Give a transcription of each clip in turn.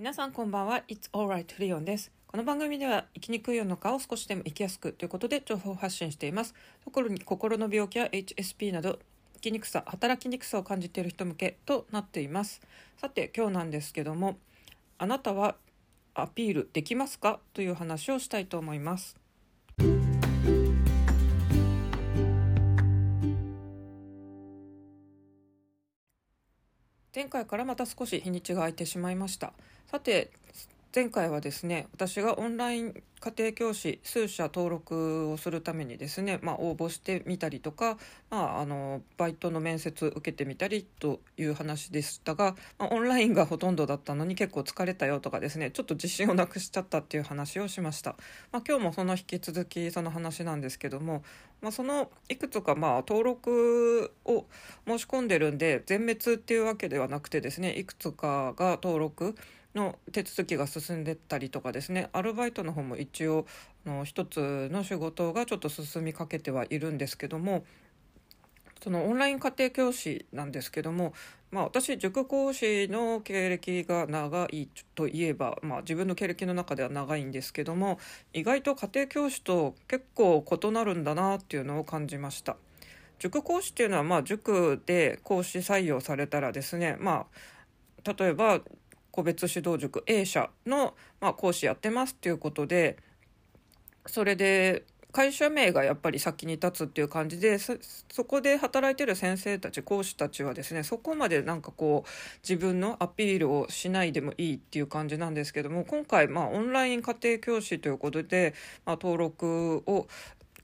皆さんこんばんは。It's alright リオンです。この番組では生きにくい世の中を少しでも生きやすくということで情報発信しています。特に心の病気や HSP など生きにくさ働きにくさを感じている人向けとなっています。さて今日なんですけどもあなたはアピールできますか？という話をしたいと思います。前回からまた少し日にちが空いてしまいました。さて前回はですね私がオンライン家庭教師数社登録をするためにですね、まあ、応募してみたりとか、まあ、あのバイトの面接受けてみたりという話でしたが、まあ、オンラインがほとんどだったのに結構疲れたよとかですねちょっと自信をなくしちゃったっていう話をしました、まあ、今日もその引き続きその話なんですけども、まあ、そのいくつかまあ登録を申し込んでるんで全滅っていうわけではなくてですねいくつかが登録の手続きが進んでったりとかですねアルバイトの方も一応の一つの仕事がちょっと進みかけてはいるんですけどもそのオンライン家庭教師なんですけども、まあ、私塾講師の経歴が長いといえば、まあ、自分の経歴の中では長いんですけども意外と家庭教師と結構異なるんだなっていうのを感じました。塾講師っていうのは、まあ、塾で講師採用されたらですね、まあ、例えば個別指導塾 A 社の、まあ、講師やってますっていうことでそれで会社名がやっぱり先に立つっていう感じでそこで働いてる先生たち講師たちはですねそこまでなんかこう自分のアピールをしないでもいいっていう感じなんですけども今回まあオンライン家庭教師ということで、まあ、登録を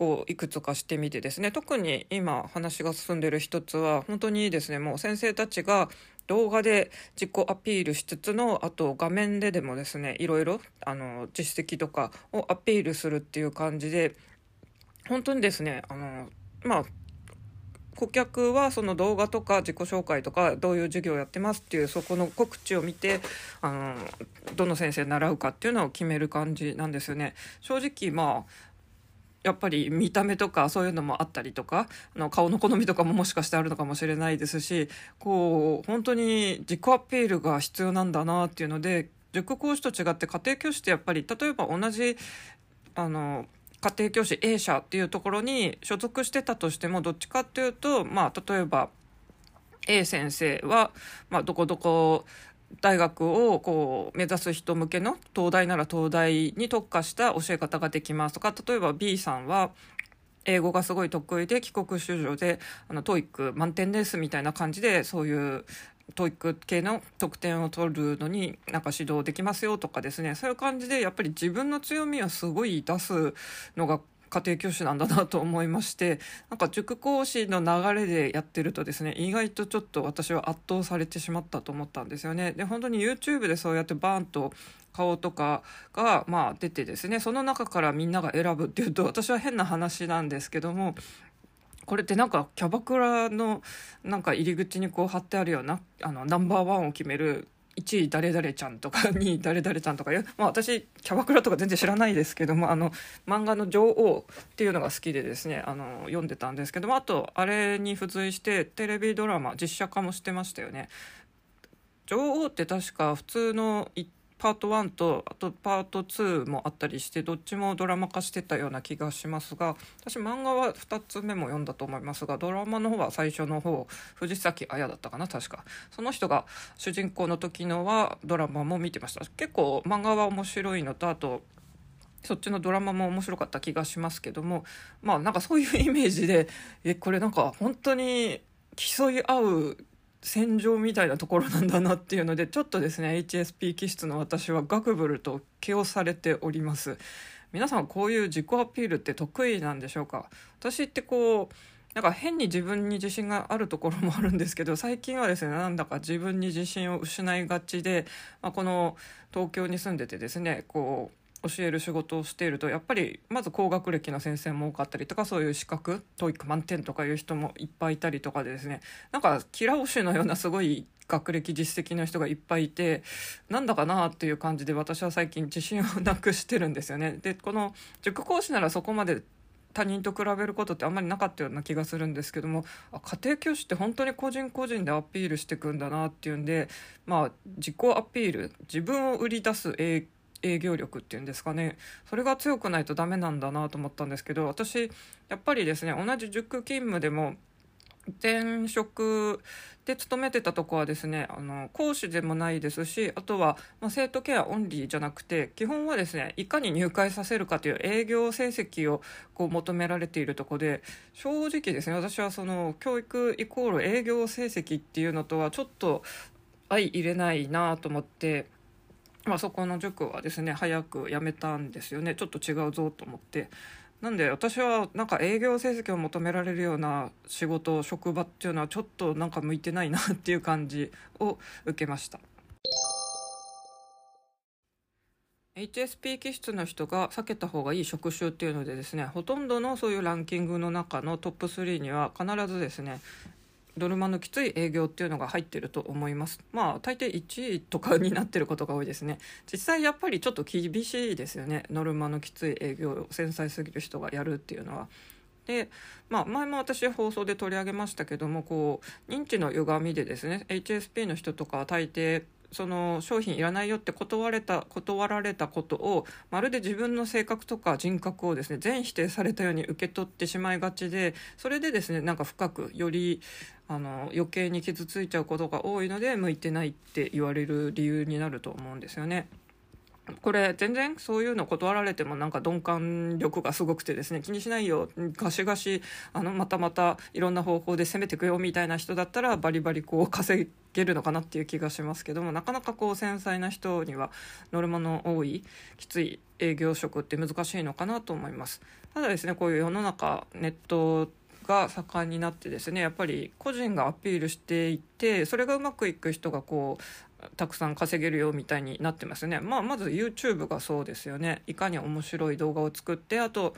こういくつかしてみてですね特に今話が進んでる一つは本当にですねもう先生たちが動画で自己アピールしつつのあと画面ででもですねいろいろあの実績とかをアピールするっていう感じで本当にですねあのまあ顧客はその動画とか自己紹介とかどういう授業をやってますっていうそこの告知を見てあのどの先生習うかっていうのを決める感じなんですよね。正直まあやっぱり見た目とかそういうのもあったりとかあの顔の好みとかももしかしてあるのかもしれないですしこう本当に自己アピールが必要なんだなっていうので塾講師と違って家庭教師ってやっぱり例えば同じあの家庭教師 A 社っていうところに所属してたとしてもどっちかっていうとまあ例えば A 先生は、まあ、どこどこ大学をこう目指す人向けの東大なら東大に特化した教え方ができますとか例えば B さんは英語がすごい得意で帰国子女であの TOEIC 満点ですみたいな感じでそういう TOEIC 系の得点を取るのになんか指導できますよとかですね。そういう感じでやっぱり自分の強みはすごい出すのが家庭教師なんだなと思いましてなんか塾講師の流れでやってるとですね意外とちょっと私は圧倒されてしまったと思ったんですよね。で本当に YouTube でそうやってバーンと顔とかがまあ出てですねその中からみんなが選ぶっていうと私は変な話なんですけどもこれってなんかキャバクラのなんか入り口にこう貼ってあるようなあのナンバーワンを決める1位誰々ちゃんとか2位誰々ちゃんとかいう、まあ、私キャバクラとか全然知らないですけどもあの漫画の「女王」っていうのが好きでですねあの読んでたんですけどもあとあれに付随してテレビドラマ実写化もしてましたよね。女王って確か普通のパート1とあとパート2もあったりしてどっちもドラマ化してたような気がしますが私漫画は2つ目も読んだと思いますがドラマの方は最初の方藤崎綾だったかな確か。その人が主人公の時のはドラマも見てました。結構漫画は面白いのとあとそっちのドラマも面白かった気がしますけどもまあなんかそういうイメージでえこれなんか本当に競い合う戦場みたいなところなんだなっていうのでちょっとですね HSP 気質の私はガクブルと気をされております。皆さんこういう自己アピールって得意なんでしょうか？私ってこうなんか変に自分に自信があるところもあるんですけど最近はですねなんだか自分に自信を失いがちで、まあ、この東京に住んでてですねこう教える仕事をしているとやっぱりまず高学歴の先生も多かったりとかそういう資格 TOEIC 満点とかいう人もいっぱいいたりとかでですねなんかキラオシのようなすごい学歴実績の人がいっぱいいてなんだかなっていう感じで私は最近自信をなくしてるんですよね。でこの塾講師ならそこまで他人と比べることってあんまりなかったような気がするんですけども家庭教師って本当に個人個人でアピールしていくんだなっていうんで、まあ、自己アピール自分を売り出す営業力っていうんですかねそれが強くないとダメなんだなと思ったんですけど私やっぱりですね同じ塾勤務でも前職で勤めてたとこはですねあの講師でもないですしあとは、まあ、生徒ケアオンリーじゃなくて基本はですねいかに入会させるかという営業成績をこう求められているとこで正直ですね私はその教育イコール営業成績っていうのとはちょっと相入れないなと思って。まあ、そこの塾はですね早く辞めたんですよね。ちょっと違うぞと思って。なんで私はなんか営業成績を求められるような仕事職場っていうのはちょっとなんか向いてないなっていう感じを受けました。HSP 気質の人が避けた方がいい職種っていうのでですねほとんどのそういうランキングの中のトップ3には必ずですねノルマのきつい営業っていうのが入ってると思います。まあ大抵1位とかになってることが多いですね。実際やっぱりちょっと厳しいですよね。ノルマのきつい営業を繊細すぎる人がやるっていうのは。でまあ、前も私放送で取り上げましたけどもこう認知の歪みでですね HSP の人とかは大抵その商品いらないよって断れた断られたことをまるで自分の性格とか人格をですね全否定されたように受け取ってしまいがちでそれでですねなんか深くよりあの余計に傷ついちゃうことが多いので向いてないって言われる理由になると思うんですよね。これ全然そういうの断られてもなんか鈍感力がすごくてですね気にしないよガシガシあのまたまたいろんな方法で攻めてくよみたいな人だったらバリバリこう稼げるのかなっていう気がしますけどもなかなかこう繊細な人にはノルマの多いきつい営業職って難しいのかなと思います。ただですねこういう世の中ネットが盛んになってですねやっぱり個人がアピールしていってそれがうまくいく人がこうたくさん稼げるよみたいになってますね、まあ、まず YouTube がそうですよねいかに面白い動画を作ってあと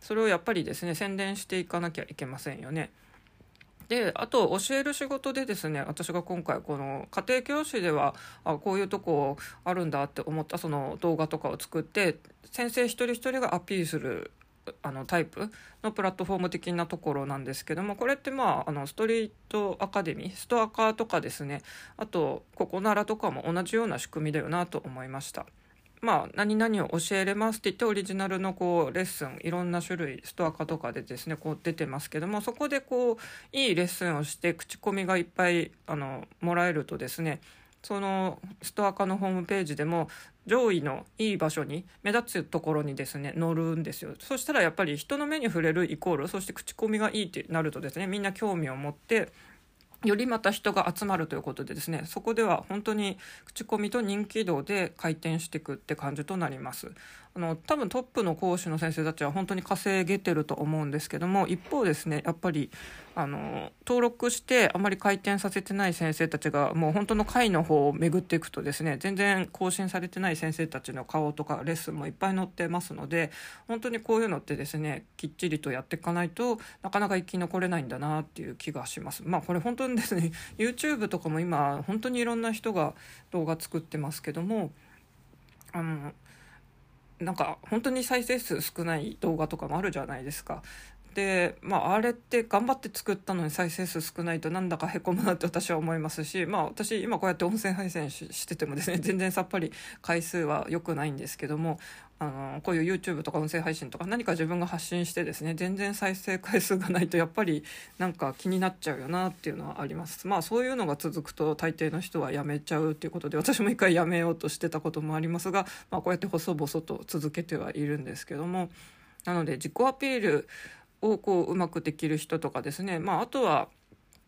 それをやっぱりですね宣伝していかなきゃいけませんよね。であと教える仕事でですね私が今回この家庭教師ではあこういうとこあるんだって思ったその動画とかを作って先生一人一人がアピールするあのタイプのプラットフォーム的なところなんですけどもこれってまああのストリートアカデミーストアカーとかですねあとここならとかも同じような仕組みだよなと思いました。まあ、何々を教えれますって言ってオリジナルのこうレッスンいろんな種類ストア化とかでですねこう出てますけどもそこでこういいレッスンをして口コミがいっぱいあのもらえるとですねそのストア化のホームページでも上位のいい場所に目立つところにですね乗るんですよ。そしたらやっぱり人の目に触れるイコールそして口コミがいいってなるとですねみんな興味を持ってよりまた人が集まるということでですねそこでは本当に口コミと人気度で回転していくって感じとなります。あの多分トップの講師の先生たちは本当に稼げてると思うんですけども一方ですねやっぱりあの登録してあまり回転させてない先生たちがもう本当の会の方を巡っていくとですね全然更新されてない先生たちの顔とかレッスンもいっぱい載ってますので本当にこういうのってですねきっちりとやっていかないとなかなか生き残れないんだなっていう気がします。まあこれ本当にですね YouTube とかも今本当にいろんな人が動画作ってますけどもあのなんか本当に再生数少ない動画とかもあるじゃないですか。でまああれって頑張って作ったのに再生数少ないとなんだかへこむなって私は思いますしまあ私今こうやって音声配信しててもですね 全然さっぱり回数は良くないんですけどもあのこういう YouTube とか音声配信とか何か自分が発信してですね全然再生回数がないとやっぱりなんか気になっちゃうよなっていうのはあります。まあそういうのが続くと大抵の人はやめちゃうっていうことで私も一回やめようとしてたこともありますが、まあ、こうやって細々と続けてはいるんですけどもなので自己アピールをこううまくできる人とかですね、まあ、あとは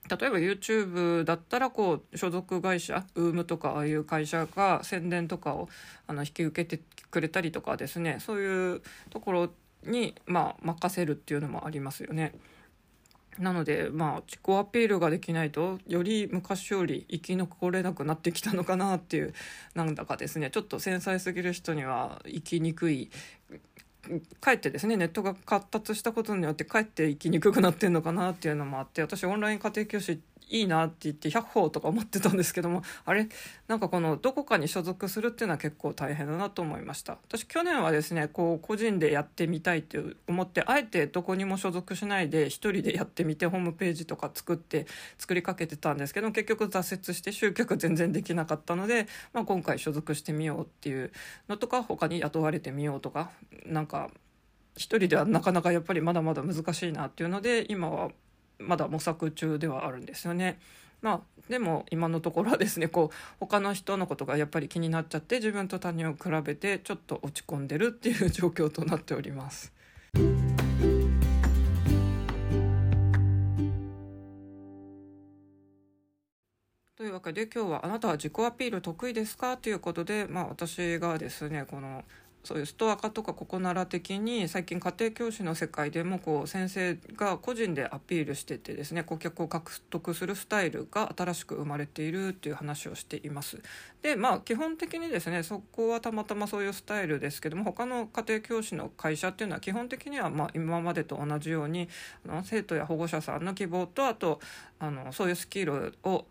例えば YouTube だったらこう所属会社 UM とかああいう会社が宣伝とかをあの引き受けてくれたりとかですね。そういうところに、まあ、任せるっていうのもありますよね。なのでまあ自己アピールができないとより昔より生き残れなくなってきたのかなっていうなんだかですね。ちょっと繊細すぎる人には生きにくいかえってですねネットが発達したことによってかえって生きにくくなってるのかなっていうのもあって私オンライン家庭教師いいなって言って100歩とか思ってたんですけどもあれ？なんかこのどこかに所属するっていうのは結構大変だなと思いました。私去年はですねこう個人でやってみたいって思ってあえてどこにも所属しないで1人でやってみてホームページとか作って作りかけてたんですけど結局挫折して集客全然できなかったので、まあ、今回所属してみようっていうのとか他に雇われてみようとかなんか一人ではなかなかやっぱりまだまだ難しいなっていうので今はまだ模索中ではあるんですよね。まあ、でも今のところはですねこう他の人のことがやっぱり気になっちゃって自分と他人を比べてちょっと落ち込んでるっていう状況となっております。というわけで今日は「あなたは自己アピール得意ですか?」ということで、まあ、私がですねこのそういうストア化とかココナラ的に最近家庭教師の世界でもこう先生が個人でアピールしててですね顧客を獲得するスタイルが新しく生まれているっていう話をしています。でまあ基本的にですねそこはたまたまそういうスタイルですけども他の家庭教師の会社っていうのは基本的にはま今までと同じようにあの生徒や保護者さんの希望とあとあのそういうスキルを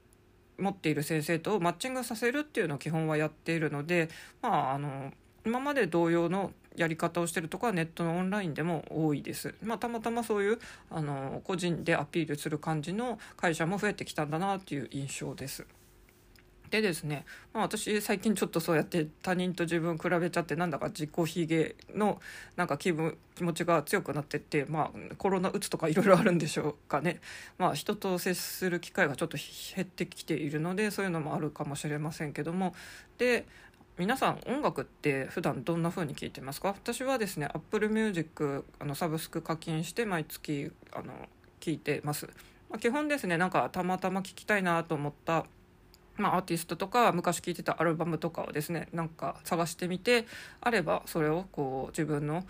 持っている先生とマッチングさせるっていうのを基本はやっているのでまああの今まで同様のやり方をしてるとこはネットのオンラインでも多いです。まあ、たまたまそういうあの個人でアピールする感じの会社も増えてきたんだなっていう印象です。でですね、まあ、私最近ちょっとそうやって他人と自分比べちゃってなんだか自己卑下のなんか気分気持ちが強くなってって、まあ、コロナうつとかいろいろあるんでしょうかね、まあ、人と接する機会がちょっと減ってきているのでそういうのもあるかもしれませんけどもで皆さん音楽って普段どんな風に聴いてますか？私はですね Apple Music あのサブスク課金して毎月あの聴いてます、まあ、基本ですねなんかたまたま聴きたいなと思ったまあ、アーティストとか昔聴いてたアルバムとかをですねなんか探してみてあればそれをこう自分の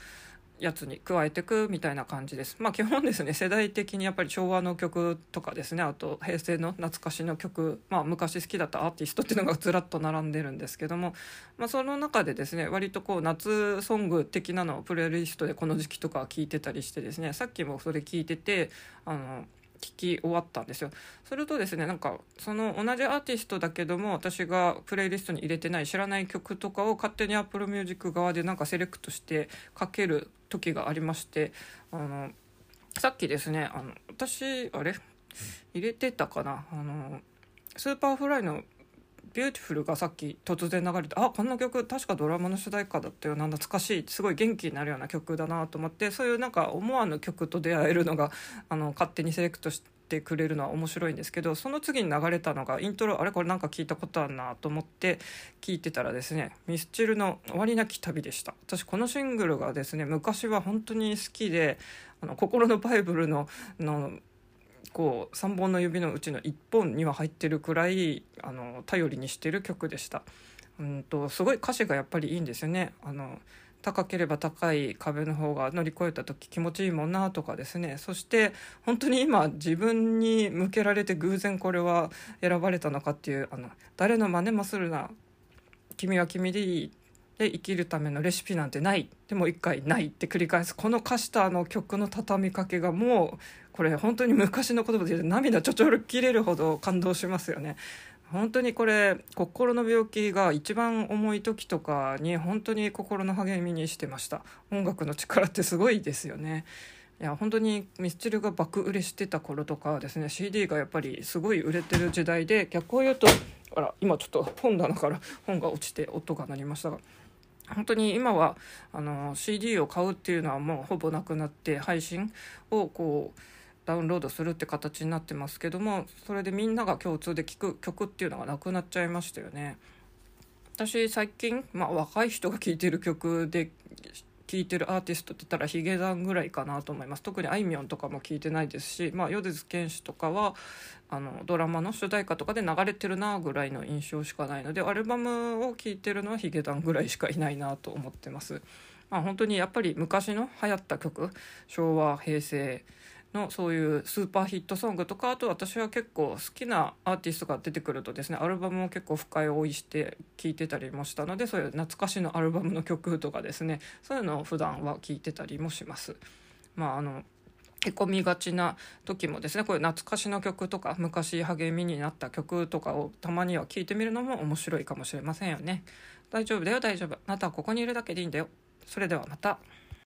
やつに加えていくみたいな感じです。まあ基本ですね世代的にやっぱり昭和の曲とかですねあと平成の懐かしの曲、まあ、昔好きだったアーティストっていうのがずらっと並んでるんですけども、まあ、その中でですね割とこう夏ソング的なのをプレイリストでこの時期とか聴いてたりしてですねさっきもそれ聞いててあの聞き終わったんですよするとですねなんかその同じアーティストだけども私がプレイリストに入れてない知らない曲とかを勝手に Apple Music 側でなんかセレクトしてかける時がありましてあのさっきですねあの私あれ？入れてたかな？あの Superflyの Beautiful がさっき突然流れてあこんな曲確かドラマの主題歌だったよな懐かしいすごい元気になるような曲だなと思ってそういうなんか思わぬ曲と出会えるのがあの勝手にセレクトしてくれるのは面白いんですけどその次に流れたのがイントロあれこれなんか聞いたことあるなと思って聞いてたらですねミスチルの「終わりなき旅」でした私このシングルがですね昔は本当に好きであの心のバイブルののこう3本の指のうちの1本には入ってるくらいあの頼りにしてる曲でした。うんとすごい歌詞がやっぱりいいんですよね。あの高ければ高い壁の方が乗り越えた時気持ちいいもんなとかですね。そして本当に今自分に向けられて偶然これは選ばれたのかっていうあの誰の真似もするな。君は君でいいで生きるためのレシピなんてない。でも一回ないって繰り返す。この歌詞とあの曲の畳みかけがもうこれ本当に昔の言葉で言うと涙ちょちょる切れるほど感動しますよね。本当にこれ心の病気が一番重い時とかに本当に心の励みにしてました。音楽の力ってすごいですよね。いや本当にミスチルが爆売れしてた頃とかですね。CD がやっぱりすごい売れてる時代で逆を言うとあら今ちょっと本棚から 本が落ちて音が鳴りましたが。本当に今はあの CD を買うっていうのはもうほぼなくなって配信をこうダウンロードするって形になってますけどもそれでみんなが共通で聴く曲っていうのがなくなっちゃいましたよね。私最近、まあ、若い人が聴いてる曲で聴いてるアーティストって言ったらヒゲダンぐらいかなと思います特にあいみょんとかも聴いてないですし、まあ、米津玄師とかはあのドラマの主題歌とかで流れてるなぐらいの印象しかないのでアルバムを聴いてるのはヒゲダンぐらいしかいないなと思ってます。まあ、本当にやっぱり昔の流行った曲昭和平成のそういうスーパーヒットソングとかあと私は結構好きなアーティストが出てくるとですねアルバムを結構深い追いして聴いてたりもしたのでそういう懐かしのアルバムの曲とかですねそういうのを普段は聴いてたりもします。まああのへこみがちな時もですねこういう懐かしの曲とか昔励みになった曲とかをたまには聴いてみるのも面白いかもしれませんよね大丈夫だよ大丈夫あなたはここにいるだけでいいんだよそれではまた。